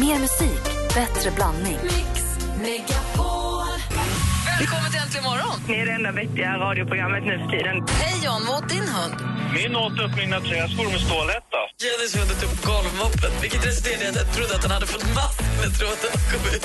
Mer musik, bättre blandning. Vi kommer till morgon. Ni är det enda vettiga radioprogrammet nu för tiden. Hej John, vad åt din hund? Min åt upp mina träskor med stålhätta. Jennys hund åt upp golvmoppen, vilket resulterade i att jag trodde att han hade fått mask när tråden kom ut.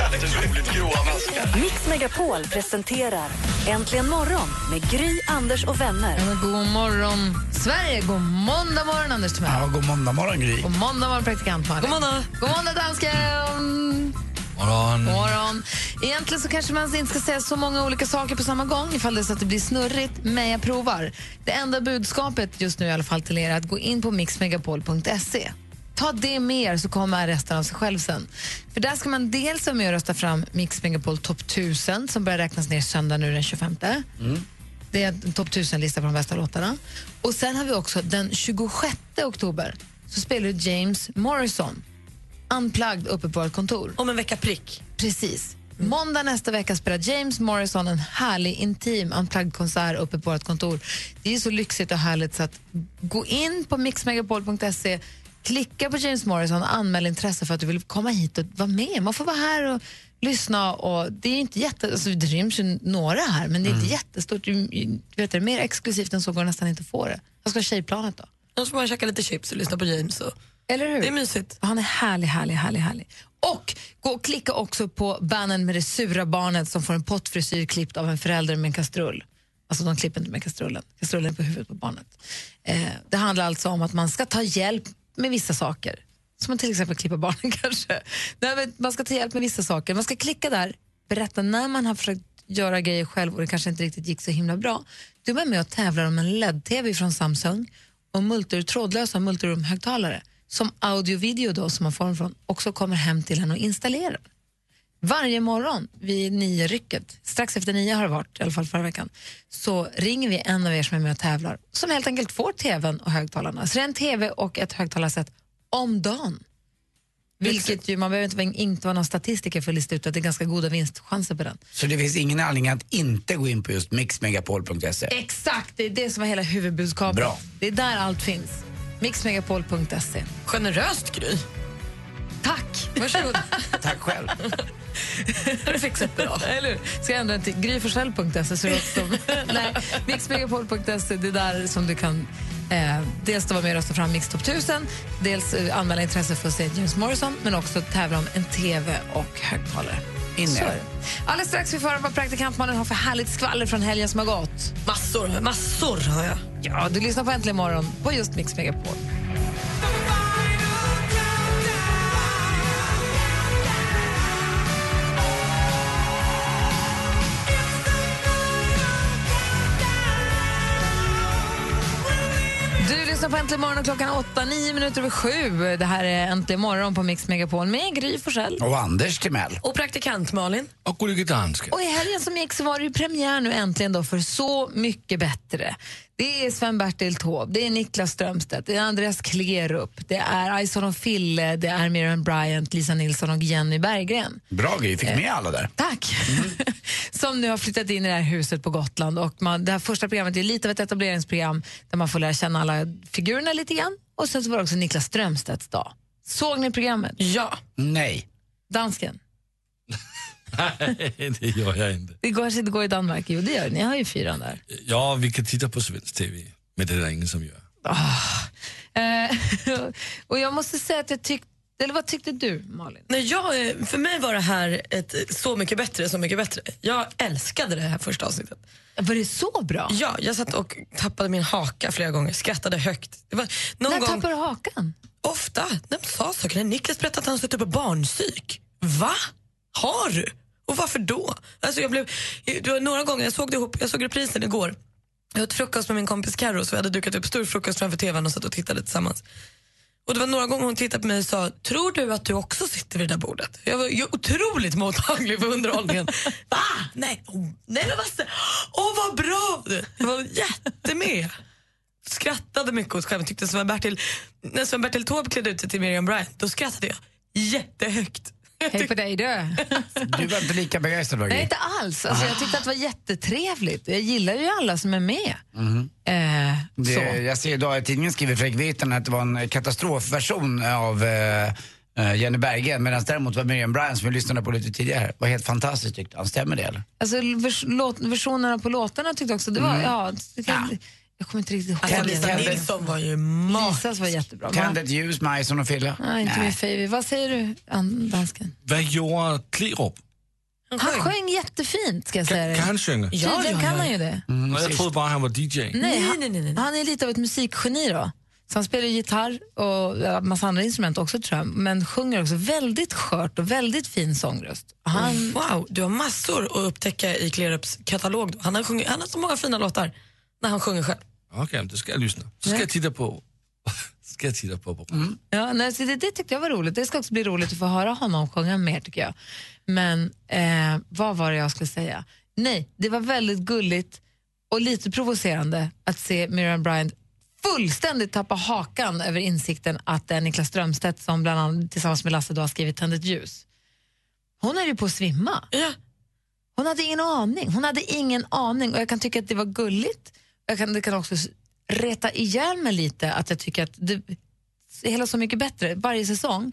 Jätteroligt gråa maskar. Mix Megapol presenterar Äntligen morgon med Gry, Anders och vänner. Ja, god morgon, Sverige. God måndag morgon, Anders Timell. Ja, god måndag morgon, Gry. God måndag morgon, praktikant Malin. God måndag. God måndag, dansken. Morgon. Morgon. Egentligen så kanske man inte ska säga så många olika saker på samma gång ifall det så att det blir snurrigt, men jag provar. Det enda budskapet just nu i alla fall till er är att gå in på mixmegapol.se. Ta det med er så kommer resten av sig själv sen. För där ska man dels vara med och rösta fram Mix Megapol Top 1000 som börjar räknas ner söndag nu den 25. Det är en topp 1000-lista på de bästa låtarna. Och sen har vi också den 26 oktober så spelar James Morrison Unplugged uppe på vårt kontor. Om en vecka prick. Precis. Måndag nästa vecka spelar James Morrison en härlig, intim unplugged-konsert uppe på vårt kontor. Det är så lyxigt och härligt så att gå in på mixmegapol.se klicka på James Morrison och anmäl intresse för att du vill komma hit och vara med. Man får vara här och lyssna. Och det är inte jätte, alltså det ryms ju några här, men det är inte jättestort. Du vet, det är mer exklusivt än så går det nästan inte att få det. Jag ska ha tjejplanet då. Då får man käka lite chips och lyssna på James. Och... Eller hur? Det är mysigt. Han är härlig, härlig, härlig, härlig. Och gå och klicka också på bannern med det sura barnet som får en pottfrisyr klippt av en förälder med en kastrull. Alltså de klipper inte med kastrullen, kastrullen är på huvudet på barnet. Eh, det handlar alltså om att man ska ta hjälp med vissa saker. Som att till exempel klippa barnen kanske. Nej, man ska ta hjälp med vissa saker. Man ska klicka där, berätta när man har försökt göra grejer själv och det kanske inte riktigt gick så himla bra. Du är med och tävlar om en LED-TV från Samsung och multur, trådlösa multiroom-högtalare som audio-video då som man får från också kommer hem till henne och installerar. Varje morgon vid nio rycket, strax efter nio har det varit, i alla fall förra veckan, så ringer vi en av er som är med och tävlar som helt enkelt får tvn och högtalarna. Så det är en tv och ett högtalarset om dagen. Vilket ju, man behöver inte, inte vara någon statistiker för att lista ut att det är ganska goda vinstchanser på den. Så det finns ingen anledning att inte gå in på just mixmegapol.se. Exakt, det är det som var hela huvudbudskapet. Bra. Det är där allt finns. Mixmegapol.se. Generöst, Gry. Tack, varsågod. Tack själv. har du fixat bra. Eller hur? Ska jag ändra den till. Nej, mixmegapol.se, det är där som du kan eh, dels då vara med och rösta fram Mix Top 1000, dels eh, anmäla intresse för att se James Morrison, men också tävla om en TV och högtalare. In Så med är det. det. Alldeles strax vi får höra vad praktikantmannen har för härligt skvaller från helgen som har gått. Massor, massor har jag. Ja, du lyssnar på Äntligen morgon på just Mix Megapol. Lyssnar på Äntligen morgon och klockan åtta, nio minuter över sju. Det här är Äntligen morgon på Mix Megapol med Gry Forssell. Och Anders Timell. Och praktikant Malin. Och Gullige. Och i helgen som gick så var det ju premiär nu äntligen då för Så mycket bättre. Det är Sven-Bertil Taube, det är Niklas Strömstedt, det är Andreas Klerup, det är Ison och Fille, det är Miriam Bryant, Lisa Nilsson och Jenny Berggren. Bra Gry, fick med alla där. Tack! som nu har flyttat in i det här huset på Gotland. Och man, det här första programmet är lite av ett etableringsprogram där man får lära känna alla figurerna lite grann. Och sen så var det också Niklas Strömstedts dag. Såg ni programmet? Ja. Nej. Dansken? Nej, det gör jag inte. Det går, det går i Danmark. Jo, det gör det. Ni har ju fyran där. Ja, vi kan titta på svensk TV, men det är det ingen som gör. Eh, och jag måste säga att jag tyckte, eller vad tyckte du Malin? Nej, jag, eh, för mig var det här ett eh, Så mycket bättre, så mycket bättre. Jag älskade det här första avsnittet. Var det så bra? Ja, jag satt och tappade min haka flera gånger, skrattade högt. Det var någon När gång, tappade du hakan? Ofta, när de sa saker. När Niklas berättade att han suttit på barnpsyk. Va? Har du? Och varför då? Alltså jag blev, det var några gånger, jag såg det ihop, jag såg reprisen igår. Jag åt frukost med min kompis Carro så vi hade dukat upp stor frukost framför tvn och satt och tittade tillsammans. Och det var några gånger hon tittade på mig och sa, tror du att du också sitter vid det där bordet? Jag var jag otroligt mottaglig för underhållningen. Va? Nej, oh, nej men vad Åh vad bra! Jag var jättemed. Skrattade mycket åt. Tyckte Sven-Bertil, när Sven-Bertil Taube klädde ut sig till Miriam Bryant, då skrattade jag jättehögt. Hej på dig du. Du var inte lika begeistrad Nej, inte alls. Alltså, jag tyckte att det var jättetrevligt. Jag gillar ju alla som är med. Mhm. Eh, Det, så. jag ser idag i tidningen skriver Fredrik Virtanen att det var en katastrofversion av eh, eh, Jenny Berggren medan däremot var Miriam Bryant som vi lyssnade på lite tidigare var helt fantastiskt tyckte han. Stämmer det eller? Alltså, vers, låt, versionerna på låtarna tyckte också, det var, ja, det kan, jag kommer inte riktigt ihåg. Alltså, Lisa Nilsson var ju magisk. Lisas var jättebra. Tänd ett ljus, Majson och Fille. nej, inte min favorit. Vad säger du, an- dansken? Vad gjorde Klerup? Han sjöng jättefint, ska jag säga Kan, dig. kan han sjunga? Ja, ja, kan ja. han ju det. Mm, Jag trodde bara han var DJ. Nej, Nej, han, nej, nej, nej. han är lite av ett musikgeni då. Så han spelar gitarr och ja, massa andra instrument också tror jag, men sjunger också väldigt skört och väldigt fin sångröst. Han, Wow, du har massor att upptäcka i Klerups katalog. Han har, sjungit, han har så många fina låtar när han sjunger själv. Okej, det ska jag lyssna. Så ska jag titta på... ska jag titta på programmet. Ja, nej, så det, det tyckte jag var roligt. Det ska också bli roligt att få höra honom sjunga mer tycker jag. Men eh, vad var det jag skulle säga? Nej, det var väldigt gulligt och lite provocerande att se Miriam Bryant fullständigt tappa hakan över insikten att det är Niklas Strömstedt som bland annat tillsammans med Lasse då har skrivit Tänd ett ljus. Hon är ju på att svimma. Hon hade ingen aning. Hon hade ingen aning och jag kan tycka att det var gulligt. Jag kan, det kan också reta ihjäl mig lite att jag tycker att det, hela Så mycket bättre, varje säsong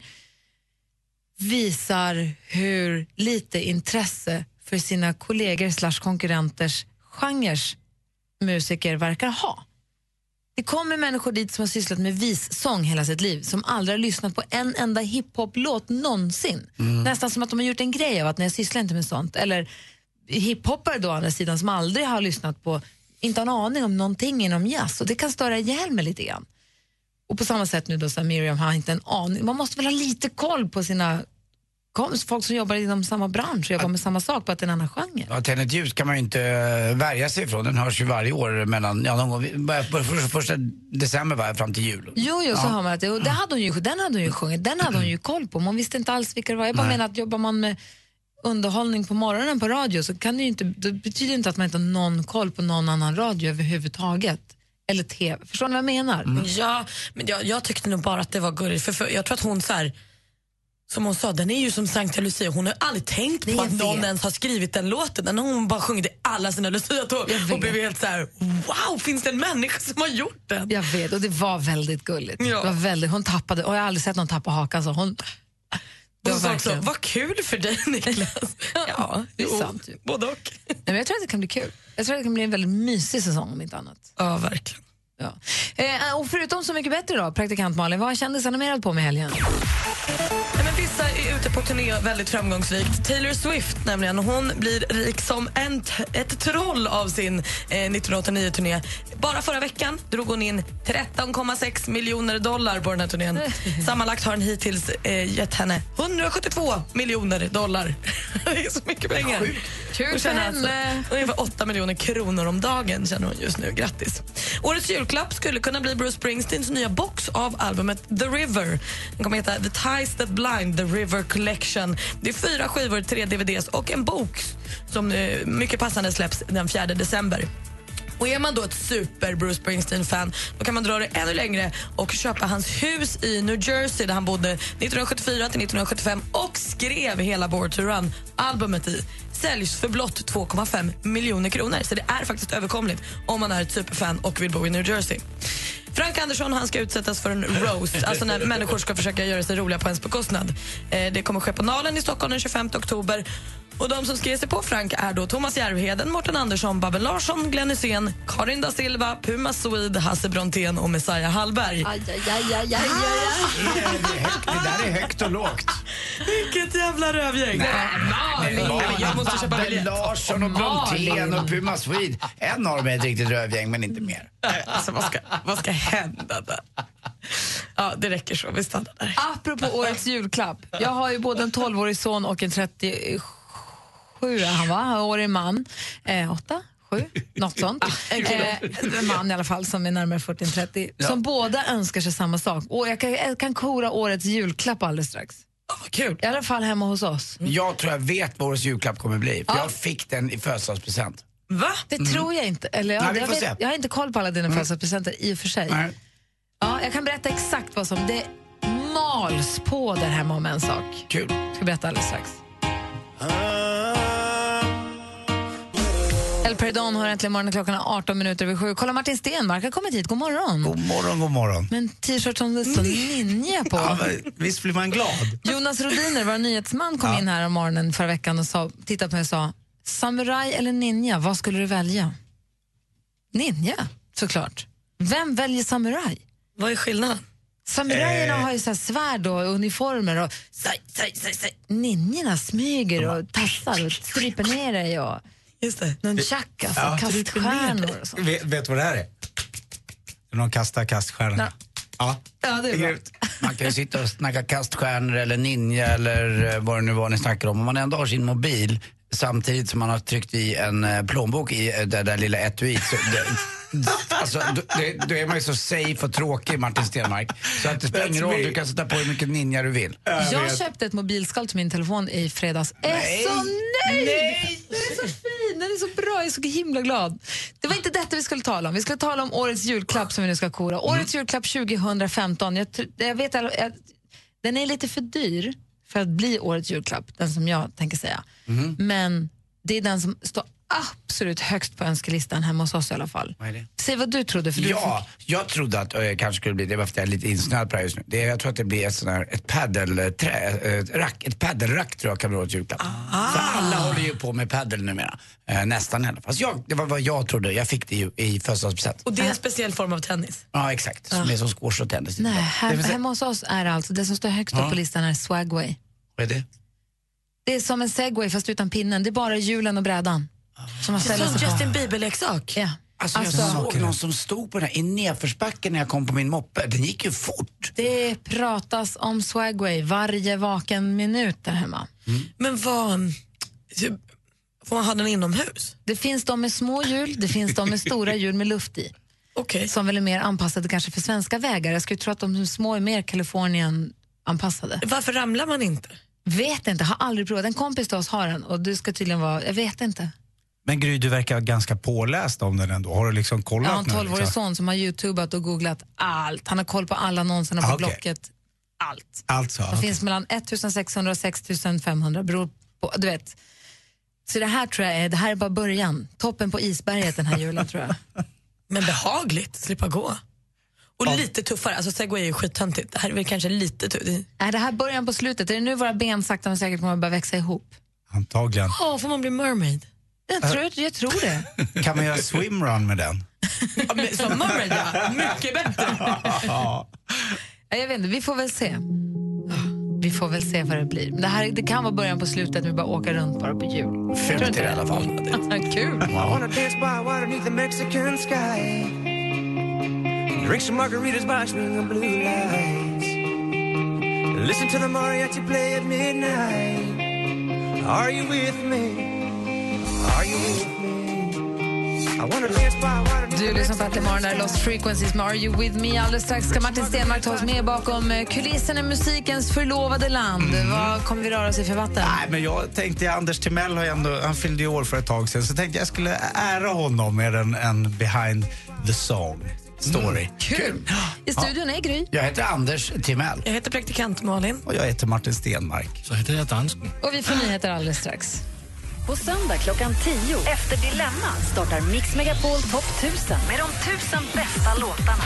visar hur lite intresse för sina kollegor slash konkurrenters genres musiker verkar ha. Det kommer människor dit som har sysslat med vissång hela sitt liv som aldrig har lyssnat på en enda hiphop-låt någonsin. Nästan som att de har gjort en grej av att nej, jag sysslar inte med sånt. Eller hiphoppare då å andra sidan som aldrig har lyssnat på, inte har en aning om någonting inom jazz och det kan störa ihjäl mig lite grann. Och på samma sätt nu då så Miriam har inte en aning. Man måste väl ha lite koll på sina folk som jobbar inom samma bransch och jobbar med samma sak, bara att det är en annan genre. Ja, Tänd ett ljus kan man ju inte eh, värja sig ifrån. Den hörs ju varje år mellan, ja, någon gång, första, första december va, fram till jul. Jo, jo, så har man att det, och det hade hon ju, den hade hon ju sjungit, den hade hon ju koll på. Man visste inte alls vilka det var. Jag bara menar att jobbar man med underhållning på morgonen på radio så kan det ju inte, det betyder inte att man inte har någon koll på någon annan radio överhuvudtaget. Eller TV. Förstår ni vad jag menar? Ja, men jag, jag tyckte nog bara att det var gulligt. För, för jag tror att hon så här, som hon sa, den är ju som Sankta Lucia. Hon har aldrig tänkt Nej, på att någon vet. ens har skrivit den låten. Den har hon bara sjungit i alla sina Lucia-tåg och blev helt så här: wow, finns det en människa som har gjort den? Jag vet, och det var väldigt gulligt. Ja. Det var väldigt, hon tappade, och jag har aldrig sett någon tappa hakan så. Hon, Och så också, vad kul för dig Niklas. ja, det är jo, sant ju. Både och. Nej, men jag tror att det kan bli kul. Jag tror att det kan bli en väldigt mysig säsong om inte annat. Ja, verkligen. Ja. Eh, och förutom Så mycket bättre då, praktikant Malin, vad har kändisarna mer på med helgen? Nej, men vissa är ute på turné väldigt framgångsrikt. Taylor Swift nämligen, hon blir rik som en ett troll av sin eh, 1989-turné. Bara förra veckan drog hon in 13,6 miljoner dollar på den här turnén. Sammanlagt har den hittills eh, gett henne 172 miljoner dollar. det är så mycket pengar. Kul Hon för alltså henne. ungefär 8 miljoner kronor om dagen känner hon just nu. Grattis. Årets julklapp skulle kunna bli Bruce Springsteens nya box av albumet The River. Den kommer heta The Ties That Blind, The River Collection. Det är fyra skivor, tre DVDs och en bok som eh, mycket passande släpps den 4 december. Och är man då ett super Bruce Springsteen-fan då kan man dra det ännu längre och köpa hans hus i New Jersey där han bodde 1974 till 1975 och skrev hela Born to Run-albumet i. Säljs för blott 2,5 miljoner kronor. Så det är faktiskt överkomligt om man är ett superfan och vill bo i New Jersey. Frank Andersson han ska utsättas för en roast, alltså när människor ska försöka göra sig roliga på ens bekostnad. Eh, det kommer ske på Nalen i Stockholm den 25 oktober. Och De som ge sig på Frank är då Thomas Järvheden, Mårten Andersson, Babben Larsson, Glenn Hysén, Karin da Silva, Puma Swede, Hasse Brontén och Messiah Hallberg. Aj, aj, aj, aj, aj, aj. Det, där är högt och lågt. Vilket jävla rövgäng! Malin. jag måste köpa Babben biljett. Larsson och Brontén och Puma Swede. En av dem är ett riktigt rövgäng, men inte mer. Alltså, vad, ska, vad ska hända där? Ja, det räcker så. Vi stannar där. Apropå årets julklapp. Jag har ju både en 12-årig son och en 37 är han va? årig man. Eh, åtta? Sju? Något sånt. Eh, en man i alla fall som är närmare 40 än 30. Som båda önskar sig samma sak. Och jag kan, jag kan kora årets julklapp alldeles strax. Ja, vad kul. I alla fall hemma hos oss. Jag tror jag vet vad årets julklapp kommer bli. För Ja. jag fick den i födelsedagspresent. Va? Det tror jag inte. Eller, ja, Nej, jag, vet, jag har inte koll på alla dina födelsedagspresenter i och för sig. Nej. Ja, jag kan berätta exakt vad som... Det mals på där hemma om en sak. Kul. Ska berätta alldeles strax. El Perdon har äntligen morgonen klockan är 18 minuter över sju. Kolla Martin Stenmark har kommit hit. God morgon. God morgon, god morgon. Med en t-shirt som det står ninja på. Ja, men visst blir man glad? Jonas Rodiner, vår nyhetsman, kom Ja. in här om morgonen förra veckan och sa, tittade på mig och sa Samurai eller ninja, vad skulle du välja? Ninja, såklart. Vem väljer samuraj? Vad är skillnaden? Samurajerna Eh. har ju så här svärd och uniformer och ninjorna smyger och tassar och stryper ner dig och Just det. nunchakas och Ja. kaststjärnor och så. Vet, vet du vad det här är? Någon kastar kaststjärnor. Ja. Ja, det är bra. Man kan ju sitta och snacka kaststjärnor eller ninja eller eh, vad det nu var ni snackar om. Om man ändå har sin mobil samtidigt som man har tryckt i en eh, plånbok i eh, det där lilla etuiet. Alltså, då, det, då är man ju så safe och tråkig, Martin Stenmark. Så att det spelar ingen roll, du kan sätta på hur mycket ninja du vill. Jag köpte ett mobilskal till min telefon i fredags. Är Nej. så nöjd! Den är så fin, den är så bra, jag är så himla glad. Det var inte detta vi skulle tala om. Vi skulle tala om årets julklapp som vi nu ska kora. Årets julklapp 2015. Jag, jag vet, att- jag, den är lite för dyr för att bli årets julklapp, den som jag tänker säga. Men det är den som står absolut högst på önskelistan hemma hos oss i alla fall. Vad är det? Säg vad du trodde. För du Ja, jag trodde att jag kanske skulle bli, det var för att jag är lite insnöad på det här just nu. Det, är- jag tror att det blir ett sån här, ett paddelträ, ett rack, ett paddelrack tror jag kan bli årets julklapp. För alla håller ju på med paddel numera. Eh, nästan i alla fall. Jag, det var vad jag trodde, jag fick det ju i födelsedagspresent. Och det är en speciell form av tennis. Ja, exakt. Som är som squash och tennis. Nej, säga- hemma hos oss är alltså, det som står högst upp Ja. på listan är Swagway. Vad är det? Det är som en segway fast utan pinnen. Det är bara hjulen och brädan. Som Som sig på. Justin Bieber-leksak. Ja. Alltså, Alltså, jag såg någon som stod på den här i nedförsbacken när jag kom på min moppe. Den gick ju fort. Det pratas om Swagway varje vaken minut där hemma. Men vad... Får man ha den inomhus? Det finns de med små hjul, det finns de med stora hjul med luft i. Okej. Som väl är mer anpassade kanske för svenska vägar. Jag skulle tro att de små är mer Kalifornien-anpassade. Varför ramlar man inte? Vet inte, har aldrig provat. En kompis till oss har den och du ska tydligen vara, jag vet inte. Men Gry, du verkar ganska påläst om den ändå. Har du liksom kollat Jag har en nu, 12-årig liksom? son som har youtubat och googlat allt. Han har koll på alla annonserna på Ah, okej. Blocket. Allt. Alltså, Det okej. finns mellan 1600 och 6500, beror på, du vet. Så det här tror jag är, det här är bara början. Toppen på isberget den här julen tror jag. Men behagligt, slippa gå. Och lite tuffare, alltså segway är ju skittöntigt. Det här är väl kanske lite tuffare. Är det här början på slutet? Är det nu våra ben sakta men säkert kommer att börja växa ihop? Antagligen. Åh, får man bli mermaid? Jag tror, jag tror det. Kan man göra swimrun med den? Ja, men Som mermaid ja, mycket bättre. Ja, Jag vet inte, vi får väl se. Vi får väl se vad det blir. Men det, här, det kan vara början på slutet, vi bara åka runt bara på jul. Fult det i alla fall. Kul! Wanna dance by water beneath the Mexican sky. Drink some margaritas by swinging blue lights. Listen to the mariachi play at midnight. Are you with me? Du lyssnar på Äntligen morgon, Lost Frequencies med Are You With Me. Alldeles strax ska Martin Stenmark ta oss med bakom eh, kulisserna i musikens förlovade land. Vad kommer vi röra oss i för vatten? Nej, men jag tänkte, Anders Timell har ju ändå, han fyllde ju år för ett tag sedan, så tänkte jag skulle ära honom med en, en behind the song story. Kul! I studion är Gry. Jag heter Anders Timell. Jag heter praktikant Malin. Och jag heter Martin Stenmark. Så heter jag dansken. Och vi får nyheter alldeles strax. På söndag klockan 10 efter Dilemma startar Mix Megapol Top 1000 med de 1000 bästa låtarna.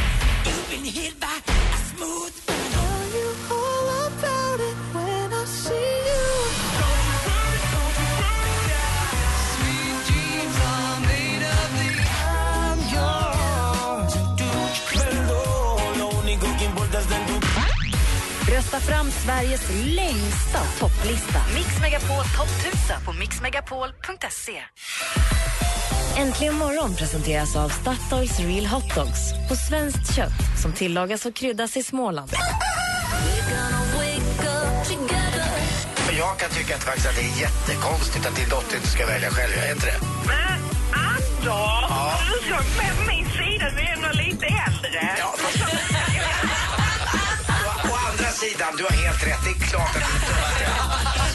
Rösta fram Sveriges längsta topplista. Mix Megapol Topp 1000 på mixmegapol.se. Äntligen morgon presenteras av Statoils Real Hot Dogs på svenskt kött som tillagas och kryddas i Småland. Men jag kan tycka att, faktiskt att det är jättekonstigt att din dotter inte ska välja själv. Jag är inte det. Men Anders, du såg med min sida, du är ändå lite äldre. Ja, sidan, du har helt rätt. Det är klart att du inte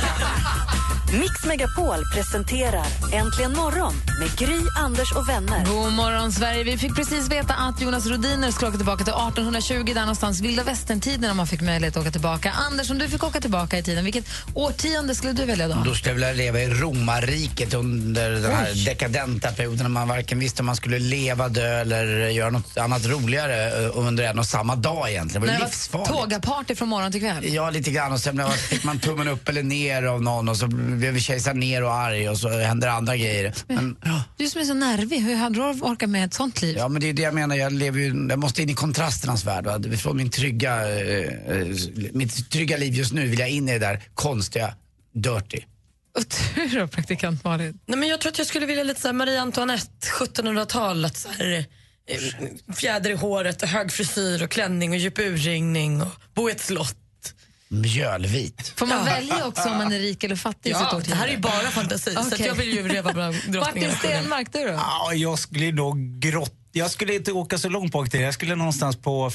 Mix Megapol presenterar Äntligen morgon med Gry, Anders och vänner. God morgon, Sverige. Vi fick precis veta att Jonas Rodiner skulle åka tillbaka till 1820, där någonstans vilda västern-tiden om man fick möjlighet att åka tillbaka. Anders, om du fick åka tillbaka i tiden, vilket årtionde skulle du välja då? Då skulle jag vilja leva i romarriket under den här dekadenta perioden när man varken visste om man skulle leva, dö eller göra något annat roligare eh, under en och samma dag egentligen. Det var var livsfarligt. tågaparty från morgon till kväll? Ja, lite grann. Och sen var- fick man tummen upp eller ner av någon och så blev kejsaren ner och arg och så hände det andra grejer. Men, ja. Du som är så nervig, hur hade du orkat med ett sånt liv? Ja, men det är det jag menar. Jag, lever ju, jag måste in i kontrasternas värld. Va? Från min trygga, eh, eh, mitt trygga liv just nu vill jag in i det där konstiga, dirty. Och du då, praktikant Malin? Nej, men jag tror att jag skulle vilja lite så här Marie Antoinette, 1700-talet. Så här, eh, fjäder i håret och hög frisyr och klänning och djup urringning och bo i ett slott. Mjölvit. Får man Ja. välja också om man är rik eller fattig Ja, det här är ju bara fantasi. Så att Okej. jag vill ju leva bland Martin. Stenmark, du då? Ja, jag skulle nog grott... Jag skulle inte åka så långt bak till Jag skulle någonstans på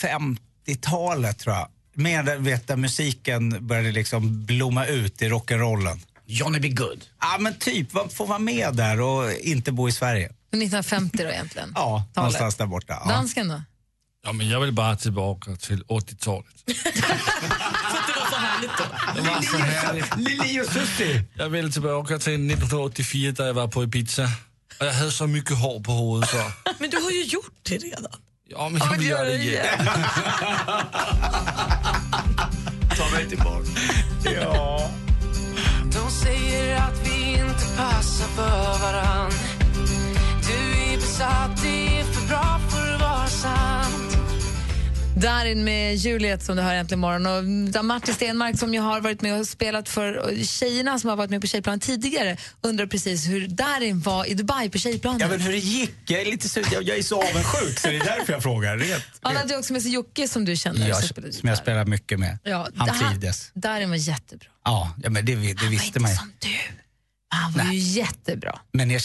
50-talet tror jag. Med vet, där musiken började liksom blomma ut i rock'n'rollen. Johnny B. Good. Ja men typ, få vara med där och inte bo i Sverige. 1950 då egentligen? Ja, Talet. någonstans där borta. Ja. Dansken då? Ja, men jag vill bara tillbaka till 80-talet. Det var så härligt då. Det var så härligt. Lili och Susie! Jag vill tillbaka till 1984 där jag var på Ibiza. Och jag hade så mycket hår på huvudet så... Men du har ju gjort det redan. Ja, men jag vill göra det igen. Ta mig tillbaka. Ja. De säger att vi inte passar för varann Du är besatt, det är för bra för att vara sant Darin med Juliet som du hör äntligen morgon och där Martin Stenmark som ju har varit med och spelat för tjejerna som har varit med på Tjejplanet tidigare undrar precis hur Darin var i Dubai på Tjejplanet. ja men hur det gick, jag är lite så, jag, jag är så avundsjuk så det är därför jag frågar. Han hade också med sig Jocke som du känner. jag, som jag gitarr. spelar mycket med. Ja, Han trivdes. Darin var jättebra. Ja, men det, det Han visste man ju. som du. Han var ju jättebra. Men han,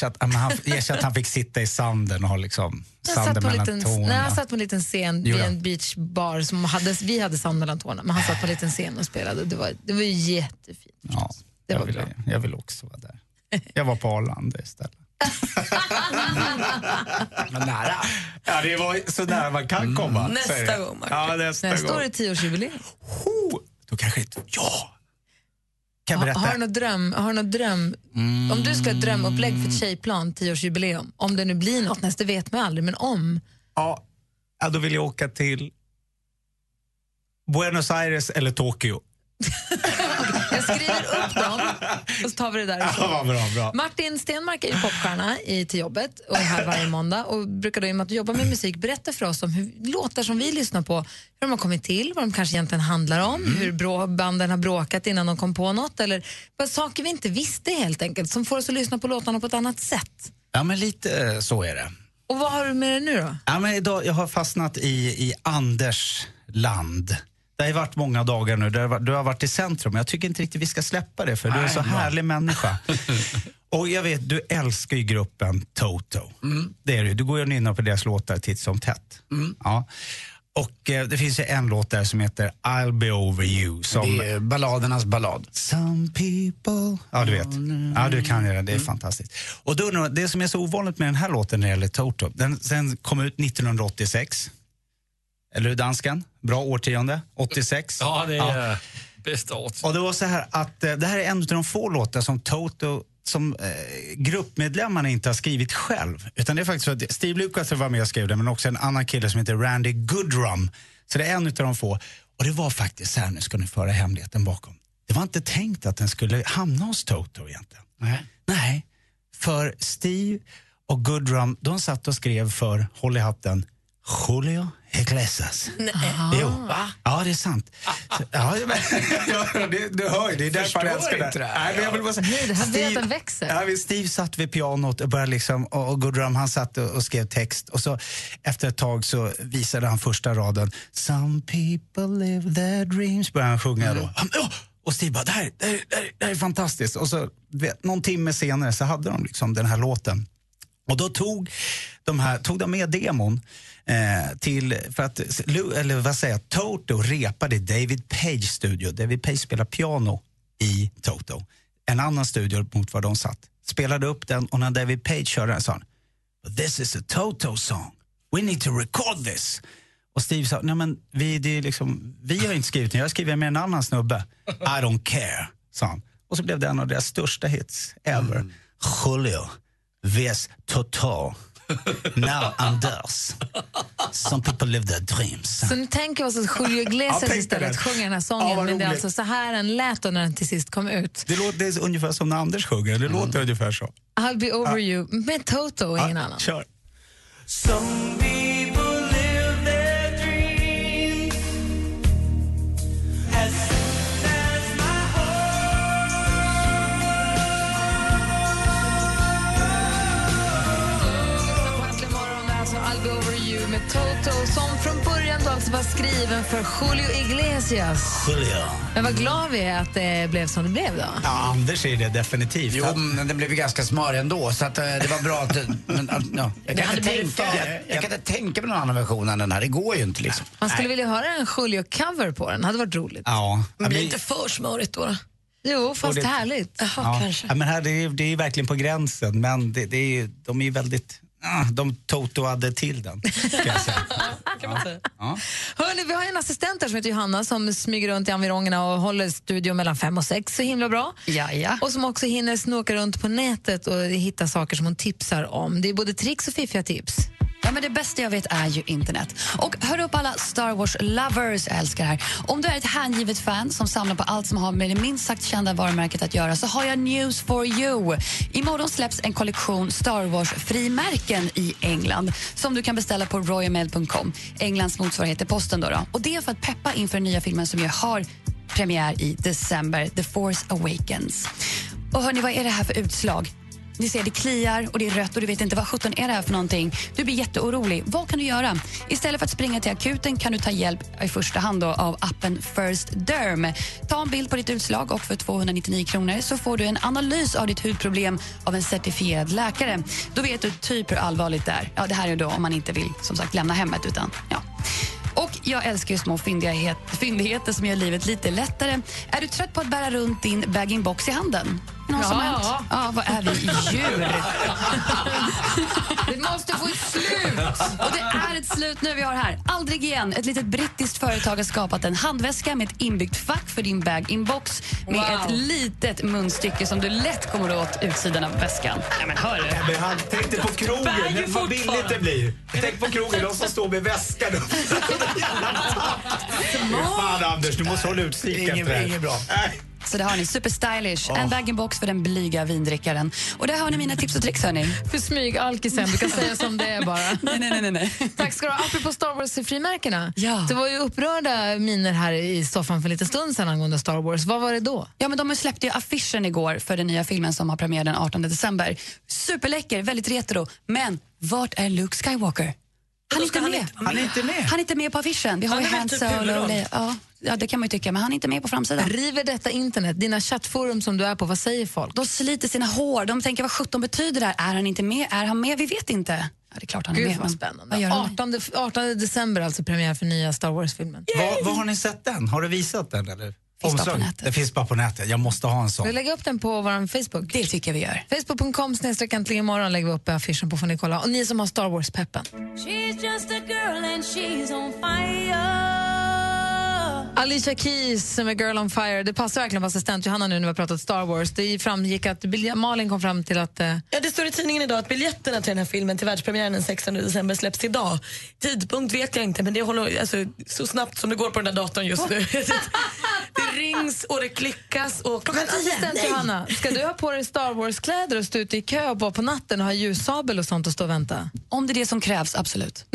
ersatt att han fick sitta i sanden och ha liksom sanden mellan liten, nej, tårna. han satt på en liten scen vid en beachbar som hade, vi hade sand mellan tårna, men han satt på en liten scen och spelade. Det var, det var jättefint. Ja, Det jag, var vill, bra. jag vill också vara där. Jag var på Arlanda istället. Men nära. Ja, det var så nära man kan komma. Nästa så är det. gång, Martin. Ja, nästa, Nästa gång. år är tioårsjubileum. Då kanske inte... Ja! Kan jag Har, berätta? har du någon dröm? Har du någon dröm? Om du ska ha ett drömupplägg för ett tjejplan, tioårsjubileum, om det nu blir något nästa vet man aldrig, men om. Ja, ja, då vill jag åka till Buenos Aires eller Tokyo. Jag skriver upp dem och så tar vi det därifrån. Ja, bra, bra. Martin Stenmark är ju popstjärna i Till jobbet och är här varje måndag och brukar då i och med att du jobbar med musik berätta för oss om hur låtar som vi lyssnar på, hur de har kommit till, vad de kanske egentligen handlar om, Mm. hur brå, banden har bråkat innan de kom på något eller bara saker vi inte visste helt enkelt som får oss att lyssna på låtarna på ett annat sätt. Ja, men lite så är det. Och vad har du med dig nu då? Ja, men idag, jag har fastnat i, i Anders land. Det har ju varit många dagar nu. Du har, varit- du har varit i centrum. Jag tycker inte riktigt vi ska släppa det för du är en så härlig människa. Och jag vet, du älskar ju gruppen Toto. Det är du. Du går ju och nynnar på deras låtar titt som tätt. Ja. Och eh, det finns ju en låt där som heter I'll be over you. Som, Det är balladernas ballad. Some people... Ja, du vet. Ja, du kan ju det. Det är fantastiskt. Och då, det som är så ovanligt med den här låten när det gäller Toto, den, den kom ut 1986. Eller hur, dansken? Bra årtionde. 86. Ja, det är bästa året. Och det var så här att eh, det här är en av de få låtar som Toto som eh, gruppmedlemmarna inte har skrivit själv. Utan det är faktiskt så att Steve Lucas var med och skrev den men också en annan kille som heter Randy Goodrum. Så det är en av de få. Och det var faktiskt så här, nu ska ni föra hemligheten bakom. Det var inte tänkt att den skulle hamna hos Toto egentligen. Nej. Nej, för Steve och Goodrum, de satt och skrev för, håll i hatten, Julio Iglesias. Jo. Ja, det är sant. Så, ja, men, ja, det, du hör ju, det är därför han älskar det det. här. Nej, men jag vill bara säga, Nej, det här Steve- veten växer. Ja, men Steve satt vid pianot och, började liksom, och, och Goodrum han satt och, och skrev text. Och så efter ett tag så visade han första raden. Some people live their dreams, började han sjunga då. Han, "Ja!" och Steve bara, det här, det, här, det, här, det här är fantastiskt. Och så vet, någon timme senare så hade de liksom den här låten. Och då tog de, här, tog de med demon eh, till, för att, eller vad säger jag, Toto repade David Page studio. David Page spelar piano i Toto. en annan studio mot var de satt. Spelade upp den och när David Page körde den sa han this is a Toto song. We need to record this. Och Steve sa, nej men vi, det är liksom, vi har inte skrivit den, jag har skrivit med en annan snubbe. I don't care, sa han. Och så blev det en av deras största hits ever. Julio, vs Toto. Now Anders. Some people live their dreams. Så ni tänker oss att Julio Ja, Iglesias istället det. sjunger den här Ja, sången, vad men det är alltså så här den lät då när den till sist kom ut. Det låter det är ungefär som när Anders sjunger, det låter ungefär så. I'll be over you med Toto och ingen annan. Kör. Some det be over you med Toto som från början då alltså var skriven för Julio Iglesias. Julio. Men vad glad vi är att det blev som det blev då. Ja, Anders är det definitivt. Jo, men det blev ju ganska smör ändå, så att, eh, det var bra att... Men, att, ja, jag, kan hade inte tänka, jag, jag kan inte tänka mig någon annan version än den här. Det går ju inte liksom. Man skulle vilja höra en Julio-cover på den, hade varit roligt. Ja. Men blir inte för smörigt då? Jo, fast det- härligt. Jaha, Ja. kanske. Ja, men här, det, är, det är verkligen på gränsen, men det, det är, ju- de är ju väldigt... Ah, de totoade till den, ska jag säga. Kan säga. Ja. Hörrni, vi har en assistent här som heter Johanna som smyger runt i environgerna och håller studion mellan fem och sex så himla bra. Ja, ja. Och som också hinner snoka runt på nätet och hitta saker som hon tipsar om. Det är både tricks och fiffiga tips. Men det bästa jag vet är ju internet. Och hör upp alla Star Wars-lovers, jag älskar det här. Om du är ett hängivet fan som samlar på allt som har med det minst sagt kända varumärket att göra så har jag news for you. Imorgon släpps en kollektion Star Wars-frimärken i England som du kan beställa på royalmail.com, Englands motsvarighet till posten. Då, då. Och Det är för att peppa inför den nya filmen som jag har premiär i december, The Force Awakens. Och hörni, vad är det här för utslag? Ni ser, det kliar och det är rött och du vet inte vad sjutton är det här för någonting. Du blir jätteorolig. Vad kan du göra? Istället för att springa till akuten kan du ta hjälp i första hand då, av appen First Derm. Ta en bild på ditt utslag och för 299 kronor så får du en analys av ditt hudproblem av en certifierad läkare. Då vet du typ hur allvarligt det är. Ja, det här är då om man inte vill som sagt lämna hemmet utan ja. Och jag älskar ju små fyndighet, fyndigheter som gör livet lite lättare. Är du trött på att bära runt din bag-in-box i handen? Någon som Ja. hänt? Ja, vad är vi? Djur? Det måste få ett slut! Och det är ett slut nu vi har här. Aldrig igen. Ett litet brittiskt företag har skapat en handväska med ett inbyggt fack för din bag-in-box med Wow. ett litet munstycke som du lätt kommer åt utsidan av väskan. Ja, men hör du? Men han tänkte på krogen, ju vad billigt det blir. Tänk på krogen, de som står med väskan upp. Fan Anders, du måste hålla utkik efter det här. ingen bra. Så det har ni. Superstylish. En bag-in-box för den blyga vindrickaren. Och där har ni mina tips och tricks. Hörni. För smygalkisen, du kan säga som det är bara. Nej, nej, nej, nej. Tack ska du ha. Apropå Star Wars-frimärkena. Ja. Det var ju upprörda miner här i soffan för en liten stund sedan angående Star Wars. Vad var det då? Ja, men de släppte ju affischen igår för den nya filmen som har premiär den 18 december. Superläcker, väldigt retro. Men vart är Luke Skywalker? Han är han med. inte vara Han är inte med. Han är inte med på affischen. Vi har Han ju är Han typ Solo. Ja, ja, det kan man ju tycka, men han är inte med på framsidan. River detta internet, dina chattforum som du är på, vad säger folk? De sliter sina hår. De tänker vad 17 betyder det här? Är han inte med? Är han med? Vi vet inte. Ja, det är klart han är Gud med. vad spännande. Vad gör han? 18, 18 december alltså premiär för nya Star Wars-filmen. Vad, har ni sett den? Har du visat den? Eller? Finns bara på nätet. Det finns bara på nätet. Jag måste ha en sån. Vi lägger upp den på vår Facebook. Det tycker jag vi gör. Facebook.com snedstreck äntligen imorgon lägger vi upp affischen på får ni kolla. Och ni som har Star Wars-peppen. She's just a girl and she's on fire. Alicia Keys med Girl on Fire. Det passar verkligen på assistent Johanna nu när vi har pratat Star Wars. Det framgick att Malin kom fram till att... Eh, Ja, det står i tidningen idag att biljetterna till den här filmen till världspremiären den 16 december släpps idag. Tidpunkt vet jag inte men det håller alltså, så snabbt som det går på den där datorn just nu. det rings och det klickas och klockan tio. assistent Johanna, ska du ha på dig Star Wars-kläder och stå ute i kö och bara på natten och ha ljussabel och sånt och stå och vänta? Om det är det som krävs, absolut.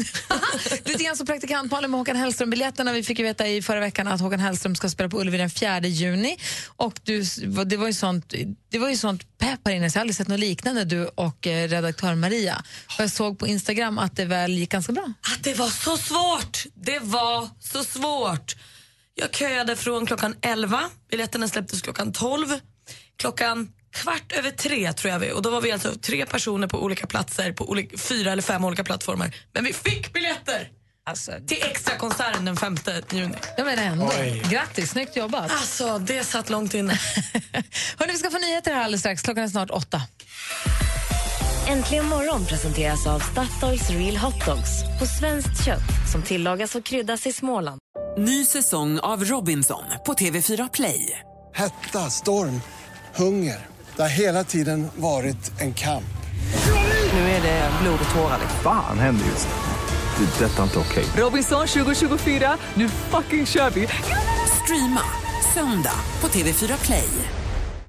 Lite grann som praktikant Malin med Håkan Hellström-biljetterna. Vi fick ju veta i förra veckan att Håkan Hellström ska spela på Ullevi den 4 juni. Och du, det var ju sånt, det var ju sånt pepp här inne så jag har aldrig sett något liknande du och eh, redaktör Maria. Och jag såg på Instagram att det väl gick ganska bra. Att det var så svårt! Det var så svårt. Jag köade från klockan 11, biljetterna släpptes klockan 12. Klockan kvart över tre tror jag vi och då var vi alltså tre personer på olika platser på olika, fyra eller fem olika plattformar. Men vi fick biljetter! Alltså, Till extra konserten den 5 juni. jag menar ändå. Oj. Grattis, snyggt jobbat. Alltså, det satt långt inne. Hörrni, vi ska få nyheter här alldeles strax. Klockan är snart åtta. Äntligen morgon presenteras av Statoils Real Hot Dogs på svenskt kött som tillagas och kryddas i Småland. Ny säsong av Robinson på TV4 Play. Hetta, storm, hunger. Det har hela tiden varit en kamp. Nu är det blod och tårar. Fan händer just nu. Det. är Detta är inte okej. Robinson 2024, nu fucking kör vi! Streama söndag på TV4 Play.